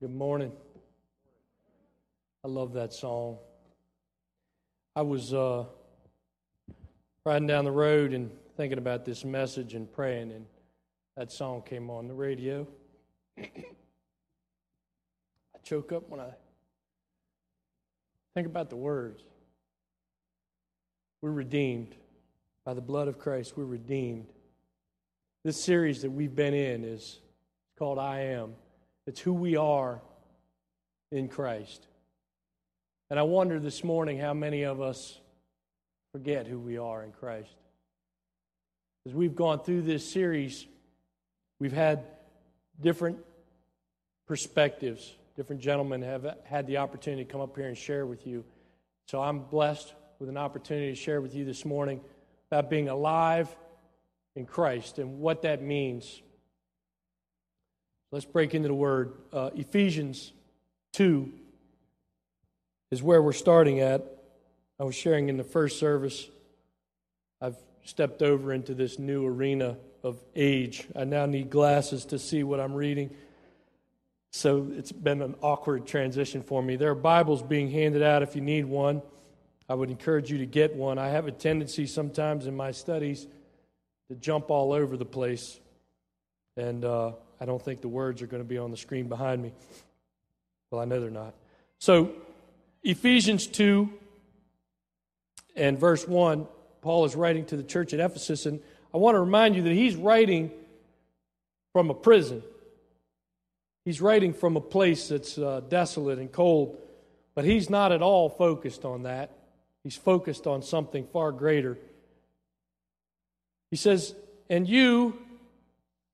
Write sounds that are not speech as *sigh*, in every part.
Good morning. I love that song. I was uh, riding down the road and thinking about this message and praying, and that song came on the radio. *coughs* I choke up when I think about the words. We're redeemed by the blood of Christ. We're redeemed. This series that we've been in is called I Am. It's who we are in Christ. And I wonder this morning how many of us forget who we are in Christ. As we've gone through this series, we've had different perspectives. Different gentlemen have had the opportunity to come up here and share with you. So I'm blessed with an opportunity to share with you this morning about being alive in Christ and what that means. Let's break into the word. Uh, Ephesians 2 is where we're starting at. I was sharing in the first service. I've stepped over into this new arena of age. I now need glasses to see what I'm reading. So it's been an awkward transition for me. There are Bibles being handed out if you need one. I would encourage you to get one. I have a tendency sometimes in my studies to jump all over the place, and uh, I don't think the words are going to be on the screen behind me. Well, I know they're not. So, Ephesians 2 and verse 1, Paul is writing to the church at Ephesus, and I want to remind you that he's writing from a prison. He's writing from a place that's uh, desolate and cold, but he's not at all focused on that. He's focused on something far greater. He says, And you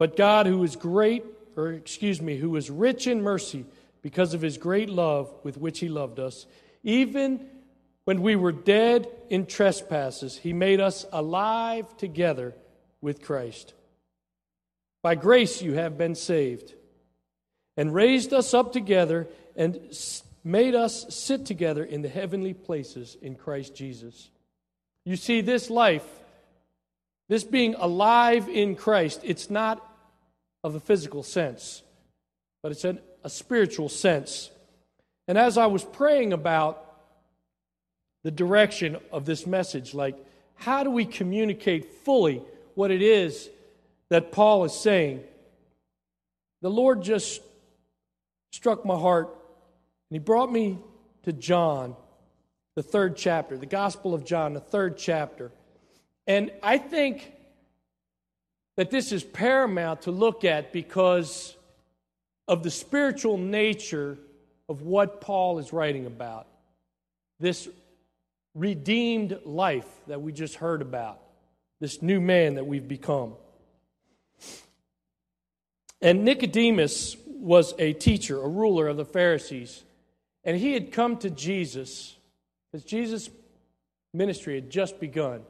But God, who is great, or excuse me, who is rich in mercy, because of his great love with which he loved us, even when we were dead in trespasses, he made us alive together with Christ. By grace you have been saved, and raised us up together and made us sit together in the heavenly places in Christ Jesus. You see, this life, this being alive in Christ, it's not of a physical sense, but it's in a spiritual sense. And as I was praying about the direction of this message, like how do we communicate fully what it is that Paul is saying, the Lord just struck my heart and he brought me to John, the third chapter, the Gospel of John, the third chapter. And I think that this is paramount to look at because of the spiritual nature of what Paul is writing about. This redeemed life that we just heard about, this new man that we've become. And Nicodemus was a teacher, a ruler of the Pharisees. And he had come to Jesus because Jesus' ministry had just begun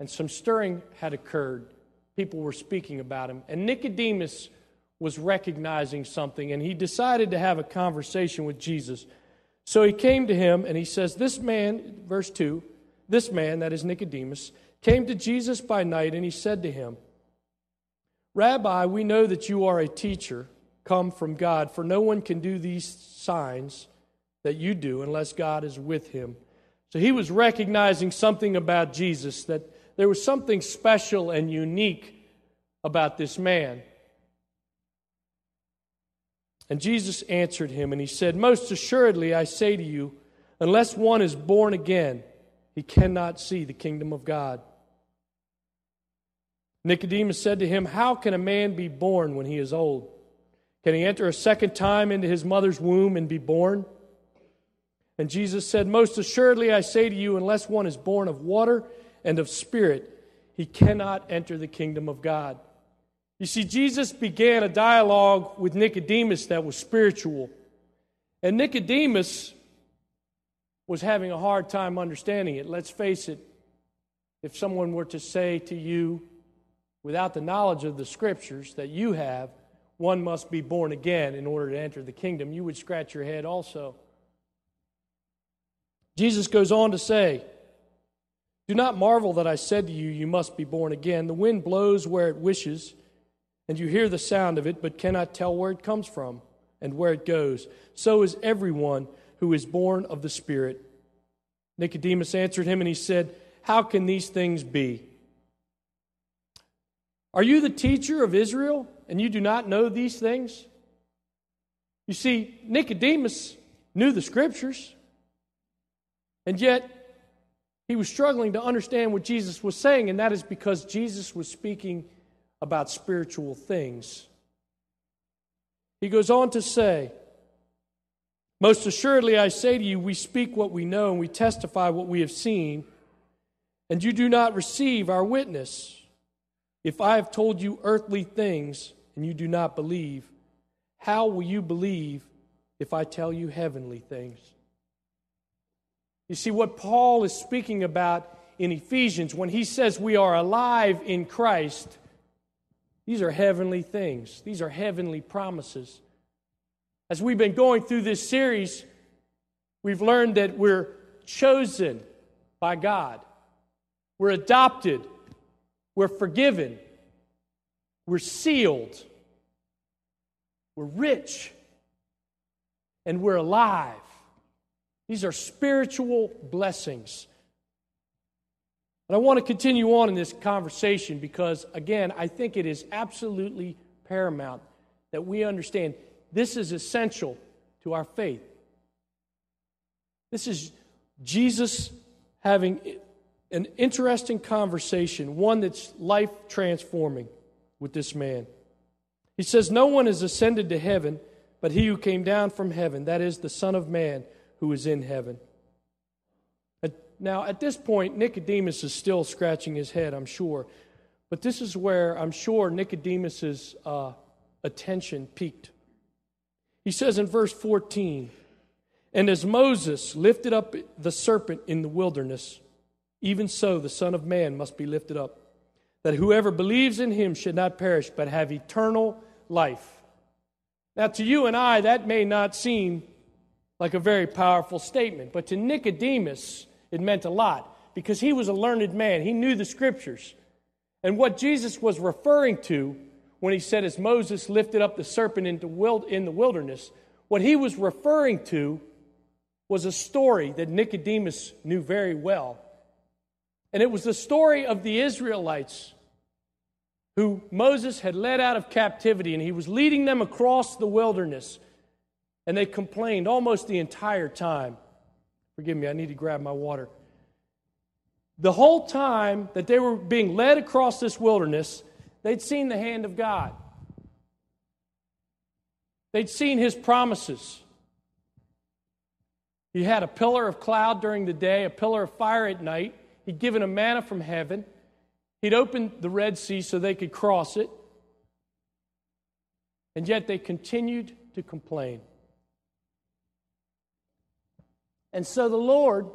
and some stirring had occurred. People were speaking about him. And Nicodemus was recognizing something and he decided to have a conversation with Jesus. So he came to him and he says, This man, verse 2, this man, that is Nicodemus, came to Jesus by night and he said to him, Rabbi, we know that you are a teacher come from God, for no one can do these signs that you do unless God is with him. So he was recognizing something about Jesus, that there was something special and unique about this man. And Jesus answered him, and he said, Most assuredly, I say to you, unless one is born again, he cannot see the kingdom of God. Nicodemus said to him, How can a man be born when he is old? Can he enter a second time into his mother's womb and be born? And Jesus said, Most assuredly I say to you, unless one is born of water and of spirit, he cannot enter the kingdom of God. You see, Jesus began a dialogue with Nicodemus that was spiritual. And Nicodemus was having a hard time understanding it. Let's face it, if someone were to say to you, without the knowledge of the scriptures that you have, one must be born again in order to enter the kingdom, you would scratch your head also. Jesus goes on to say, Do not marvel that I said to you, You must be born again. The wind blows where it wishes, and you hear the sound of it, but cannot tell where it comes from and where it goes. So is everyone who is born of the Spirit. Nicodemus answered him, and he said, How can these things be? Are you the teacher of Israel, and you do not know these things? You see, Nicodemus knew the scriptures, and yet he was struggling to understand what Jesus was saying, and that is because Jesus was speaking about spiritual things. He goes on to say, Most assuredly, I say to you, we speak what we know and we testify what we have seen, and you do not receive our witness. If I have told you earthly things and you do not believe, how will you believe if I tell you heavenly things? You see, what Paul is speaking about in Ephesians when he says we are alive in Christ these are heavenly things, these are heavenly promises. As we've been going through this series, we've learned that we're chosen by God, we're adopted, we're forgiven, we're sealed, we're rich, and we're alive. These are spiritual blessings. And I want to continue on in this conversation because, again, I think it is absolutely paramount that we understand this is essential to our faith. This is Jesus having an interesting conversation, one that's life transforming with this man. He says, No one has ascended to heaven but he who came down from heaven, that is the Son of Man who is in heaven. Now, at this point, Nicodemus is still scratching his head, I'm sure. But this is where I'm sure Nicodemus's uh, attention peaked. He says in verse 14, And as Moses lifted up the serpent in the wilderness, even so the Son of Man must be lifted up, that whoever believes in him should not perish, but have eternal life. Now, to you and I, that may not seem like a very powerful statement, but to Nicodemus, it meant a lot because he was a learned man. He knew the scriptures. And what Jesus was referring to when he said, as Moses lifted up the serpent in the wilderness, what he was referring to was a story that Nicodemus knew very well. And it was the story of the Israelites who Moses had led out of captivity, and he was leading them across the wilderness. And they complained almost the entire time. Forgive me, I need to grab my water. The whole time that they were being led across this wilderness, they'd seen the hand of God. They'd seen his promises. He had a pillar of cloud during the day, a pillar of fire at night. He'd given a manna from heaven. He'd opened the Red Sea so they could cross it. And yet they continued to complain. And so the Lord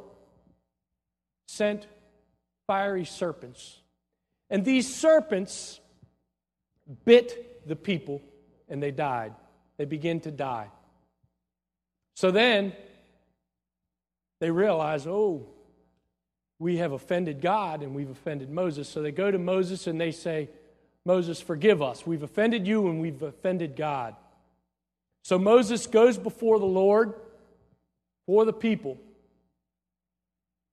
sent fiery serpents. And these serpents bit the people and they died. They begin to die. So then they realize, oh, we have offended God and we've offended Moses. So they go to Moses and they say, Moses, forgive us. We've offended you and we've offended God. So Moses goes before the Lord for the people.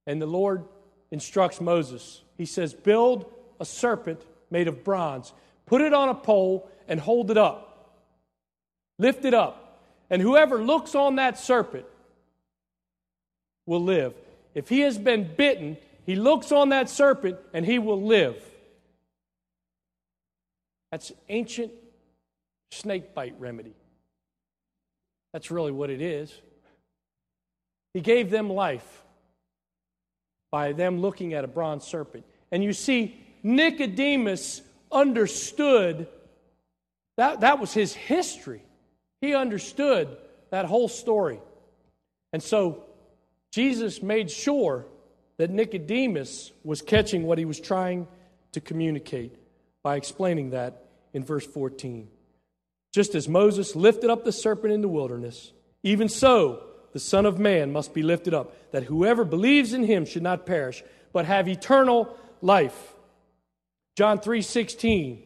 And the Lord instructs Moses. He says, Build a serpent made of bronze, put it on a pole, and hold it up. Lift it up. And whoever looks on that serpent will live. If he has been bitten, he looks on that serpent and he will live. That's ancient snake bite remedy. That's really what it is. He gave them life by them looking at a bronze serpent. And you see, Nicodemus understood that, that was his history. He understood that whole story. And so Jesus made sure that Nicodemus was catching what he was trying to communicate by explaining that in verse 14. Just as Moses lifted up the serpent in the wilderness, even so the Son of Man must be lifted up, that whoever believes in him should not perish, but have eternal life. John 3:16.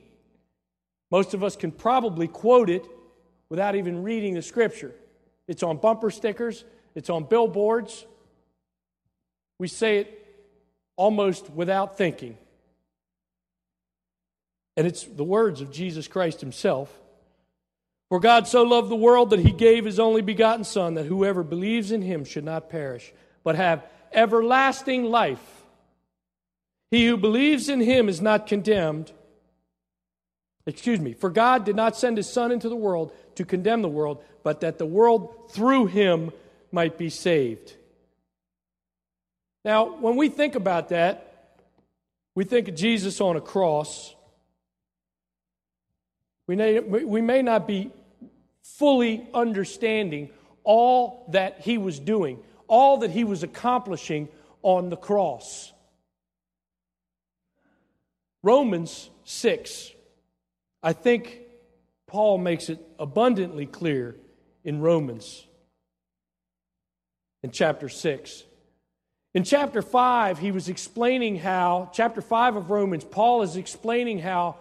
Most of us can probably quote it without even reading the scripture. It's on bumper stickers, it's on billboards. We say it almost without thinking. And it's the words of Jesus Christ himself. For God so loved the world that he gave his only begotten Son, that whoever believes in him should not perish, but have everlasting life. He who believes in him is not condemned. Excuse me, for God did not send his Son into the world to condemn the world, but that the world through him might be saved. Now, when we think about that, we think of Jesus on a cross. We may, we may not be fully understanding all that he was doing, all that he was accomplishing on the cross. Romans 6, I think Paul makes it abundantly clear in Romans in chapter 6. In chapter 5, he was explaining how, chapter 5 of Romans, Paul is explaining how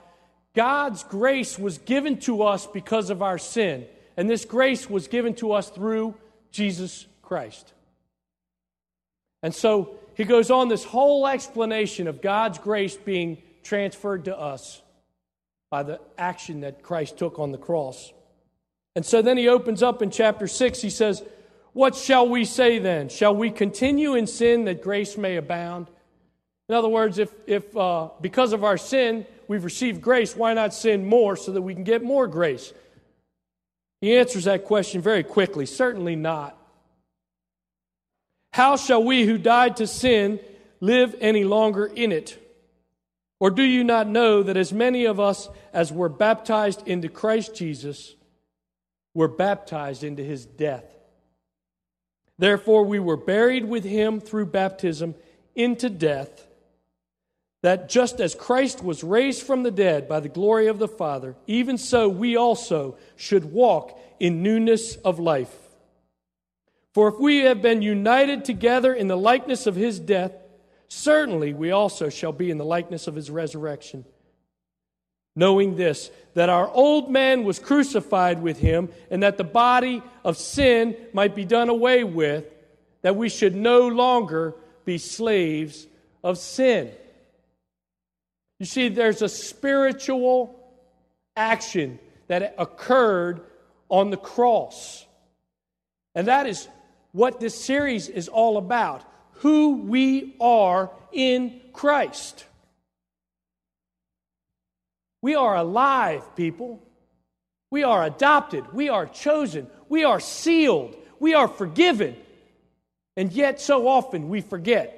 God's grace was given to us because of our sin. And this grace was given to us through Jesus Christ. And so he goes on this whole explanation of God's grace being transferred to us by the action that Christ took on the cross. And so then he opens up in chapter 6. He says, What shall we say then? Shall we continue in sin that grace may abound? In other words, if, if uh, because of our sin we've received grace, why not sin more so that we can get more grace? He answers that question very quickly certainly not. How shall we who died to sin live any longer in it? Or do you not know that as many of us as were baptized into Christ Jesus were baptized into his death? Therefore, we were buried with him through baptism into death, that just as Christ was raised from the dead by the glory of the Father, even so we also should walk in newness of life. For if we have been united together in the likeness of his death, certainly we also shall be in the likeness of his resurrection. Knowing this, that our old man was crucified with him, and that the body of sin might be done away with, that we should no longer be slaves of sin. You see, there's a spiritual action that occurred on the cross. And that is what this series is all about who we are in Christ. We are alive, people. We are adopted. We are chosen. We are sealed. We are forgiven. And yet, so often, we forget.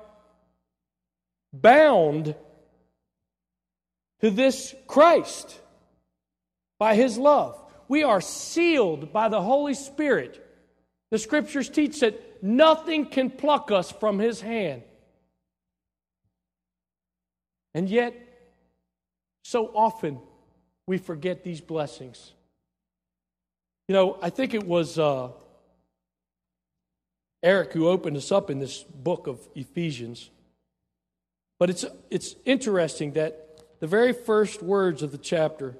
bound to this Christ by his love. We are sealed by the Holy Spirit. The scriptures teach that nothing can pluck us from his hand. And yet, so often we forget these blessings. You know, I think it was uh, Eric who opened us up in this book of Ephesians. But it's, it's interesting that the very first words of the chapter,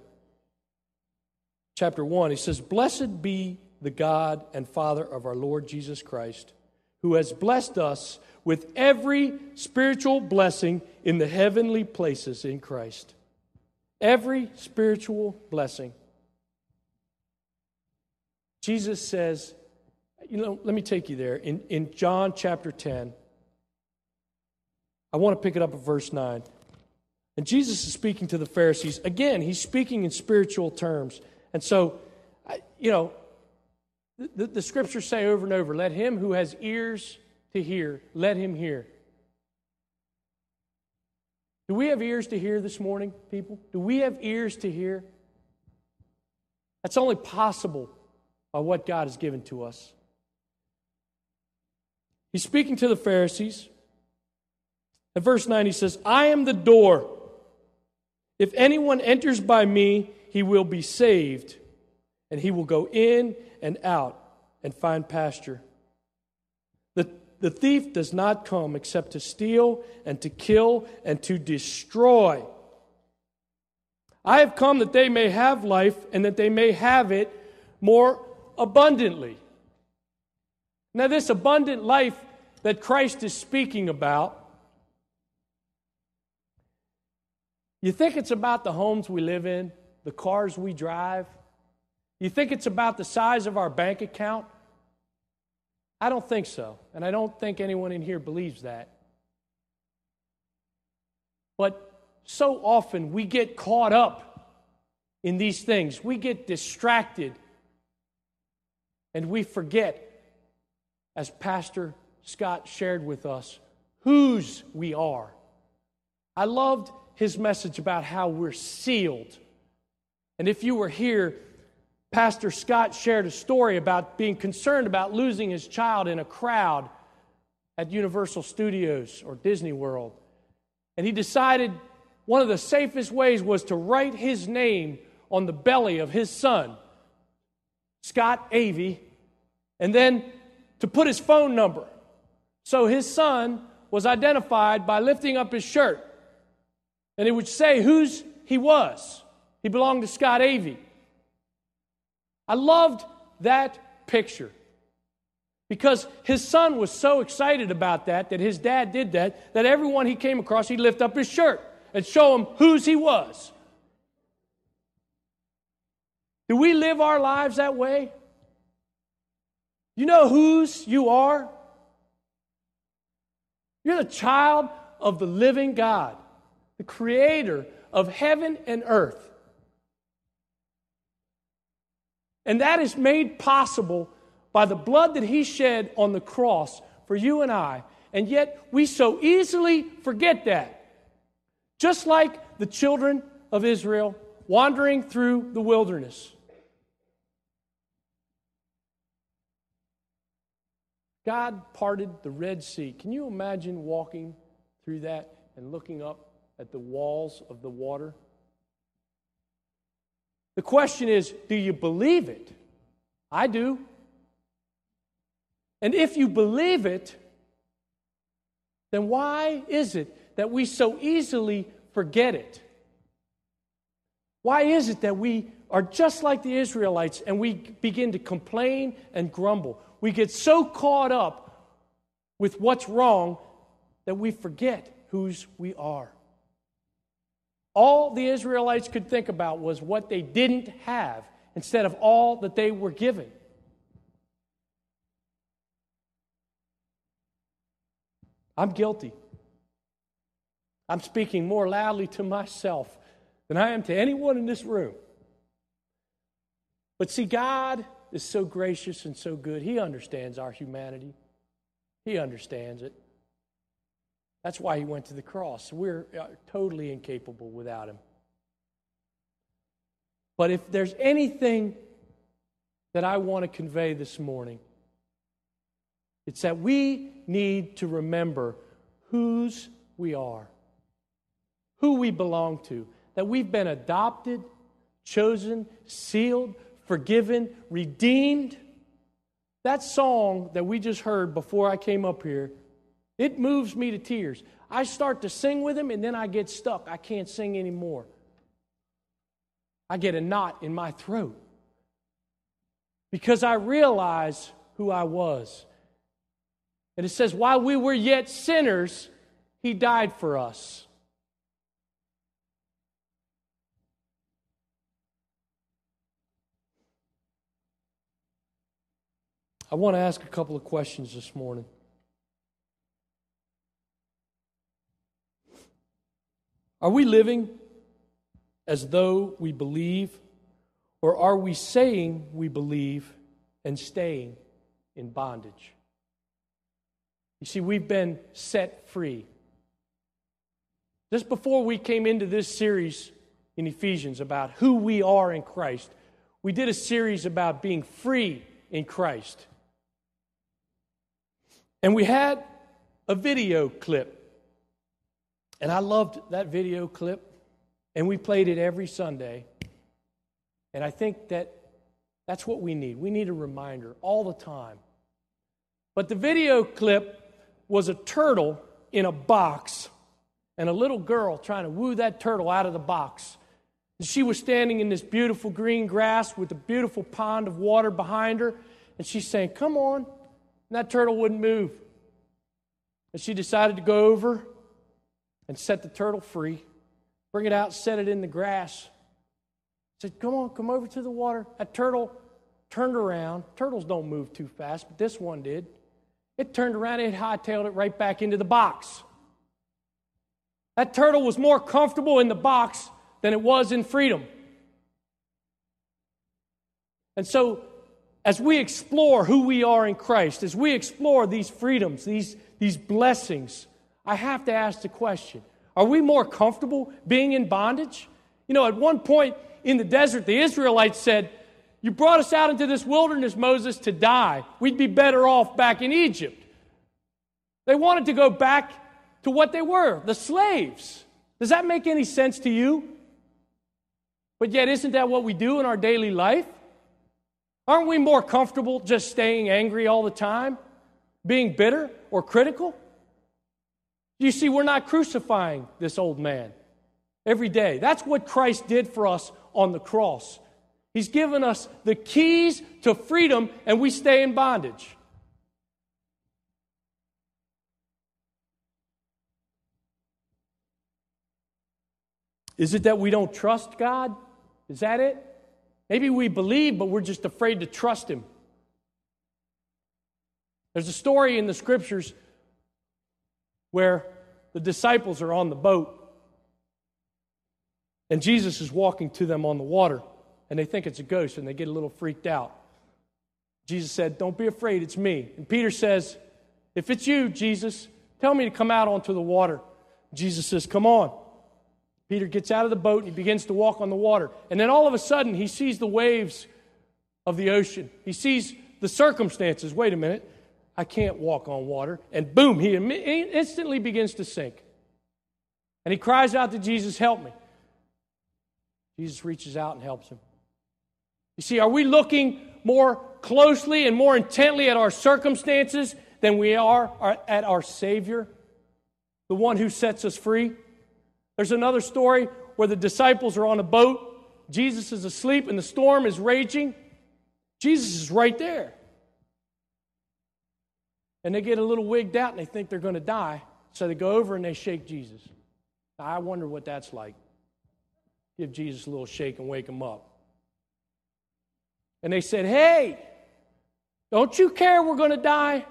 chapter 1, he says, Blessed be the God and Father of our Lord Jesus Christ, who has blessed us with every spiritual blessing in the heavenly places in Christ. Every spiritual blessing. Jesus says, you know, let me take you there. In, in John chapter 10, I want to pick it up at verse 9. And Jesus is speaking to the Pharisees. Again, he's speaking in spiritual terms. And so, you know, the, the scriptures say over and over let him who has ears to hear, let him hear. Do we have ears to hear this morning, people? Do we have ears to hear? That's only possible by what God has given to us. He's speaking to the Pharisees. At verse 9, he says, I am the door. If anyone enters by me, he will be saved, and he will go in and out and find pasture. The, the thief does not come except to steal and to kill and to destroy. I have come that they may have life and that they may have it more abundantly. Now, this abundant life that Christ is speaking about You think it's about the homes we live in, the cars we drive? You think it's about the size of our bank account? I don't think so. And I don't think anyone in here believes that. But so often we get caught up in these things, we get distracted, and we forget, as Pastor Scott shared with us, whose we are. I loved his message about how we're sealed. And if you were here, Pastor Scott shared a story about being concerned about losing his child in a crowd at Universal Studios or Disney World. And he decided one of the safest ways was to write his name on the belly of his son, Scott Avey, and then to put his phone number. So his son was identified by lifting up his shirt and it would say whose he was. He belonged to Scott Avey. I loved that picture because his son was so excited about that, that his dad did that, that everyone he came across, he'd lift up his shirt and show him whose he was. Do we live our lives that way? You know whose you are? You're the child of the living God the creator of heaven and earth. And that is made possible by the blood that he shed on the cross for you and I. And yet we so easily forget that. Just like the children of Israel wandering through the wilderness. God parted the Red Sea. Can you imagine walking through that and looking up at the walls of the water? The question is do you believe it? I do. And if you believe it, then why is it that we so easily forget it? Why is it that we are just like the Israelites and we begin to complain and grumble? We get so caught up with what's wrong that we forget whose we are. All the Israelites could think about was what they didn't have instead of all that they were given. I'm guilty. I'm speaking more loudly to myself than I am to anyone in this room. But see, God is so gracious and so good. He understands our humanity, He understands it. That's why he went to the cross. We're uh, totally incapable without him. But if there's anything that I want to convey this morning, it's that we need to remember whose we are, who we belong to, that we've been adopted, chosen, sealed, forgiven, redeemed. That song that we just heard before I came up here it moves me to tears. I start to sing with him and then I get stuck. I can't sing anymore. I get a knot in my throat because I realize who I was. And it says, while we were yet sinners, he died for us. I want to ask a couple of questions this morning. Are we living as though we believe, or are we saying we believe and staying in bondage? You see, we've been set free. Just before we came into this series in Ephesians about who we are in Christ, we did a series about being free in Christ. And we had a video clip. And I loved that video clip. And we played it every Sunday. And I think that that's what we need. We need a reminder all the time. But the video clip was a turtle in a box and a little girl trying to woo that turtle out of the box. And she was standing in this beautiful green grass with a beautiful pond of water behind her. And she's saying, Come on. And that turtle wouldn't move. And she decided to go over and set the turtle free bring it out, set it in the grass. Said, Come on, come over to the water. That turtle turned around. Turtles don't move too fast, but this one did. It turned around, it hightailed it right back into the box. That turtle was more comfortable in the box than it was in freedom. And so, as we explore who we are in Christ, as we explore these freedoms, these, these blessings, I have to ask the question are we more comfortable being in bondage? You know, at one point in the desert, the Israelites said, You brought us out into this wilderness, Moses, to die. We'd be better off back in Egypt. They wanted to go back to what they were, the slaves. Does that make any sense to you? But yet, isn't that what we do in our daily life? Aren't we more comfortable just staying angry all the time, being bitter or critical? You see, we're not crucifying this old man every day. That's what Christ did for us on the cross. He's given us the keys to freedom, and we stay in bondage. Is it that we don't trust God? Is that it? Maybe we believe, but we're just afraid to trust Him. There's a story in the scriptures where the disciples are on the boat and Jesus is walking to them on the water and they think it's a ghost and they get a little freaked out. Jesus said, Don't be afraid, it's me. And Peter says, If it's you, Jesus, tell me to come out onto the water. Jesus says, Come on. Peter gets out of the boat and he begins to walk on the water. And then all of a sudden, he sees the waves of the ocean. He sees the circumstances. Wait a minute. I can't walk on water. And boom, he instantly begins to sink. And he cries out to Jesus, Help me. Jesus reaches out and helps him. You see, are we looking more closely and more intently at our circumstances than we are at our Savior, the one who sets us free? There's another story where the disciples are on a boat. Jesus is asleep and the storm is raging. Jesus is right there and they get a little wigged out and they think they're going to die. So they go over and they shake Jesus. I wonder what that's like. Give Jesus a little shake and wake him up. And they said, Hey, don't you care we're going to die?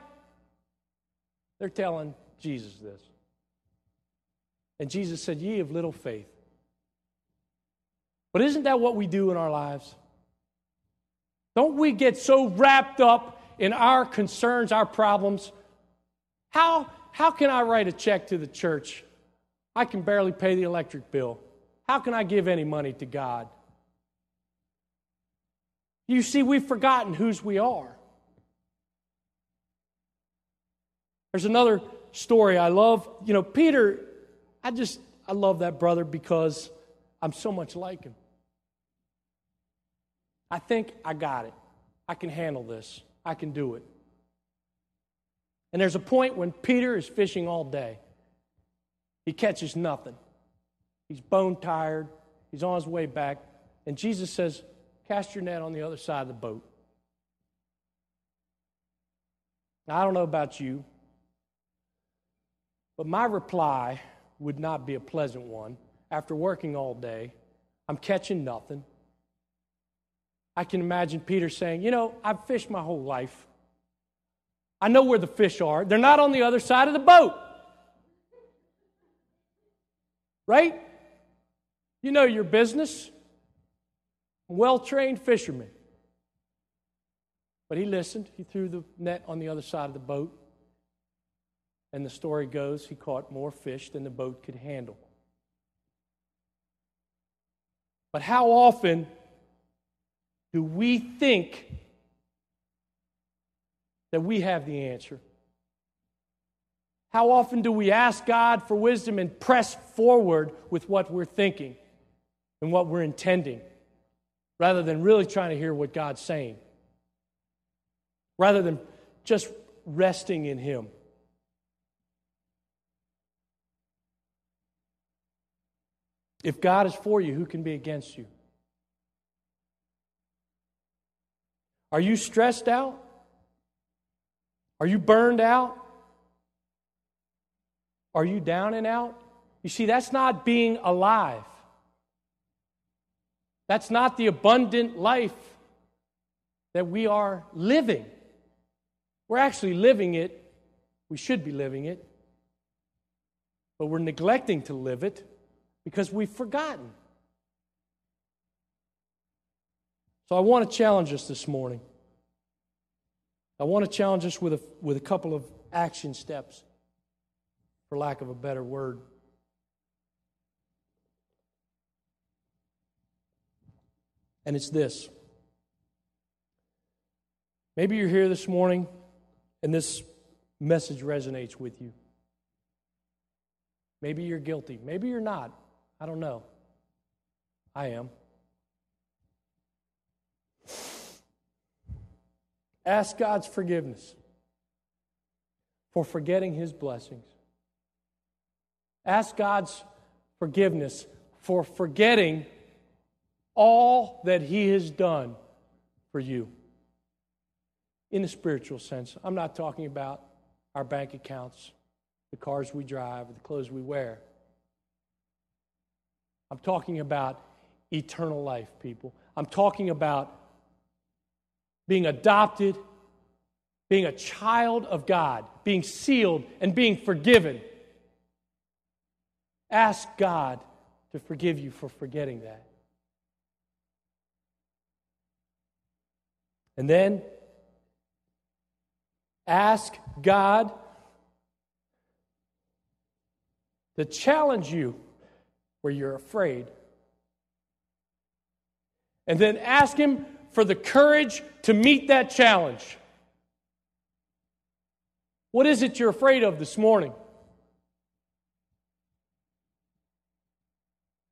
They're telling Jesus this. And Jesus said, Ye of little faith. But isn't that what we do in our lives? Don't we get so wrapped up in our concerns, our problems. How, how can I write a check to the church? I can barely pay the electric bill. How can I give any money to God? You see, we've forgotten whose we are. There's another story I love. You know, Peter, I just, I love that brother because I'm so much like him. I think I got it. I can handle this. I can do it. And there's a point when Peter is fishing all day. He catches nothing. He's bone tired. He's on his way back. And Jesus says, Cast your net on the other side of the boat. Now, I don't know about you, but my reply would not be a pleasant one. After working all day, I'm catching nothing. I can imagine Peter saying, You know, I've fished my whole life. I know where the fish are. They're not on the other side of the boat. Right? You know your business. Well trained fisherman. But he listened. He threw the net on the other side of the boat. And the story goes he caught more fish than the boat could handle. But how often do we think that we have the answer? How often do we ask God for wisdom and press forward with what we're thinking and what we're intending rather than really trying to hear what God's saying? Rather than just resting in Him. If God is for you, who can be against you? Are you stressed out? Are you burned out? Are you down and out? You see, that's not being alive. That's not the abundant life that we are living. We're actually living it. We should be living it. But we're neglecting to live it because we've forgotten. So I want to challenge us this morning. I want to challenge us with a, with a couple of action steps, for lack of a better word. And it's this. Maybe you're here this morning and this message resonates with you. Maybe you're guilty. Maybe you're not. I don't know. I am. Ask God's forgiveness for forgetting His blessings. Ask God's forgiveness for forgetting all that He has done for you. In a spiritual sense, I'm not talking about our bank accounts, the cars we drive, the clothes we wear. I'm talking about eternal life, people. I'm talking about being adopted, being a child of God, being sealed, and being forgiven. Ask God to forgive you for forgetting that. And then ask God to challenge you where you're afraid. And then ask Him for the courage to meet that challenge. What is it you're afraid of this morning?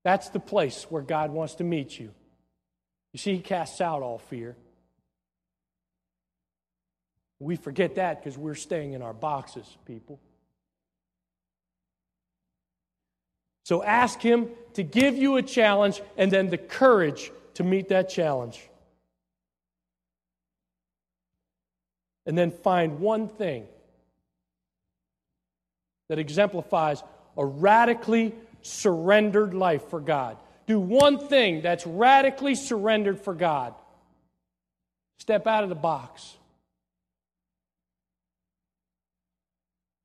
That's the place where God wants to meet you. You see, He casts out all fear. We forget that because we're staying in our boxes, people. So ask Him to give you a challenge and then the courage to meet that challenge. And then find one thing that exemplifies a radically surrendered life for God. Do one thing that's radically surrendered for God. Step out of the box.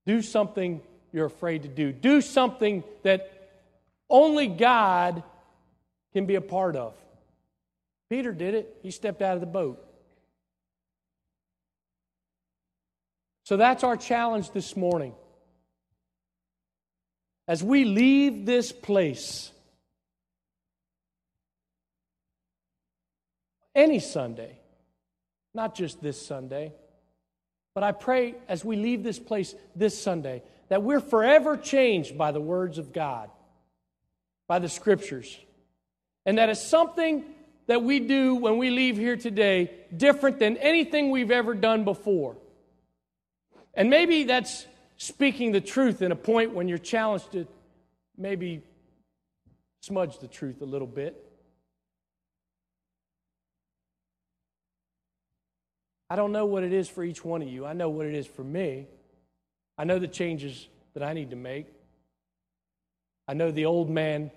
Do something you're afraid to do. Do something that only God can be a part of. Peter did it, he stepped out of the boat. So that's our challenge this morning. As we leave this place, any Sunday, not just this Sunday, but I pray as we leave this place this Sunday that we're forever changed by the words of God, by the scriptures, and that it's something that we do when we leave here today different than anything we've ever done before. And maybe that's speaking the truth in a point when you're challenged to maybe smudge the truth a little bit. I don't know what it is for each one of you. I know what it is for me. I know the changes that I need to make. I know the old man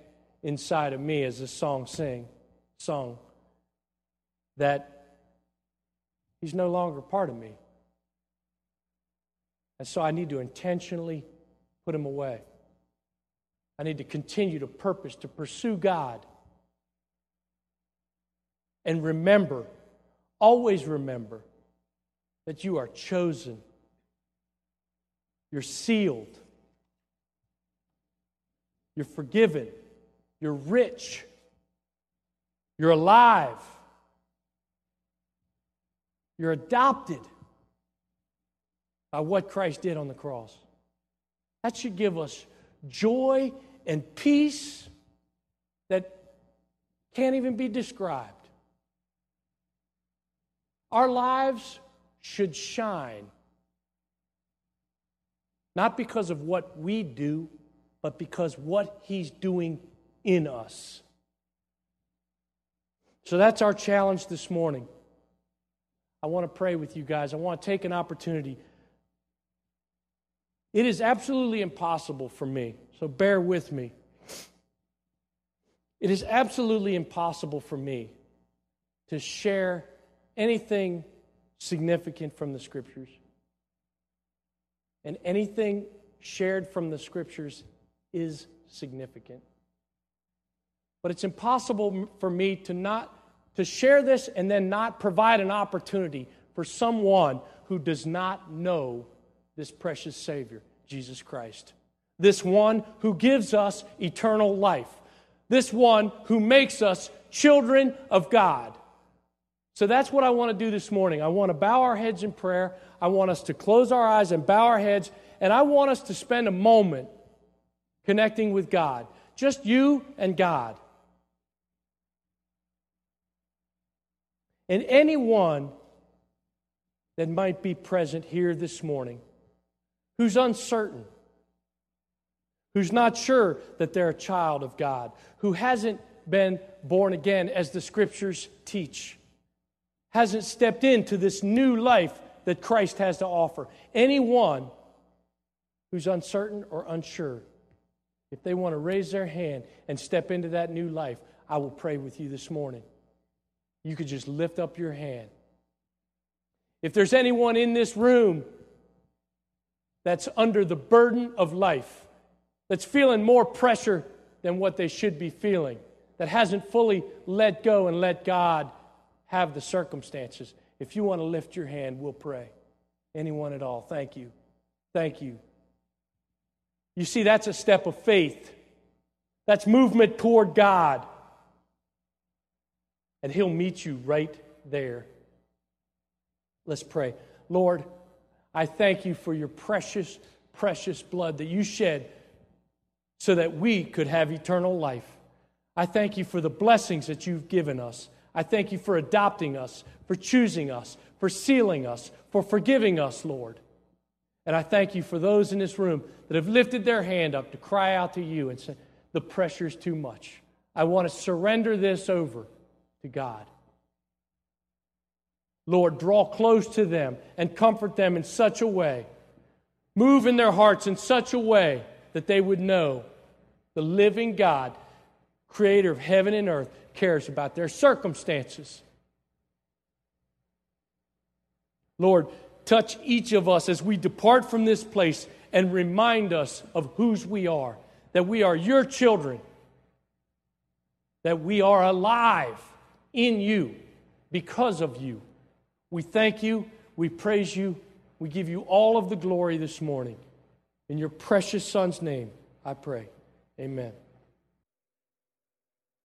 inside of me, as this song sing, song, that he's no longer part of me. And so I need to intentionally put them away. I need to continue to purpose, to pursue God. And remember, always remember, that you are chosen, you're sealed, you're forgiven, you're rich, you're alive, you're adopted by what Christ did on the cross. That should give us joy and peace that can't even be described. Our lives should shine, not because of what we do, but because what He's doing in us. So that's our challenge this morning. I want to pray with you guys. I want to take an opportunity. It is absolutely impossible for me, so bear with me. It is absolutely impossible for me to share anything significant from the scriptures. And anything shared from the scriptures is significant. But it's impossible for me to not to share this and then not provide an opportunity for someone who does not know this precious Savior, Jesus Christ. This one who gives us eternal life. This one who makes us children of God. So that's what I want to do this morning. I want to bow our heads in prayer. I want us to close our eyes and bow our heads. And I want us to spend a moment connecting with God. Just you and God. And anyone that might be present here this morning who's uncertain, who's not sure that they're a child of God, who hasn't been born again as the scriptures teach hasn't stepped into this new life that Christ has to offer. Anyone who's uncertain or unsure, if they want to raise their hand and step into that new life, I will pray with you this morning. You could just lift up your hand. If there's anyone in this room that's under the burden of life, that's feeling more pressure than what they should be feeling, that hasn't fully let go and let God have the circumstances. If you want to lift your hand, we'll pray. Anyone at all, thank you. Thank you. You see, that's a step of faith. That's movement toward God. And He'll meet you right there. Let's pray. Lord, I thank you for your precious, precious blood that you shed so that we could have eternal life. I thank you for the blessings that you've given us. I thank you for adopting us, for choosing us, for sealing us, for forgiving us, Lord. And I thank you for those in this room that have lifted their hand up to cry out to you and say, The pressure's too much. I want to surrender this over to God. Lord, draw close to them and comfort them in such a way. Move in their hearts in such a way that they would know the living God, creator of heaven and earth, cares about their circumstances. Lord, touch each of us as we depart from this place and remind us of whose we are, that we are your children, that we are alive in you because of you. We thank you, we praise you, we give you all of the glory this morning. In your precious Son's name, I pray. Amen.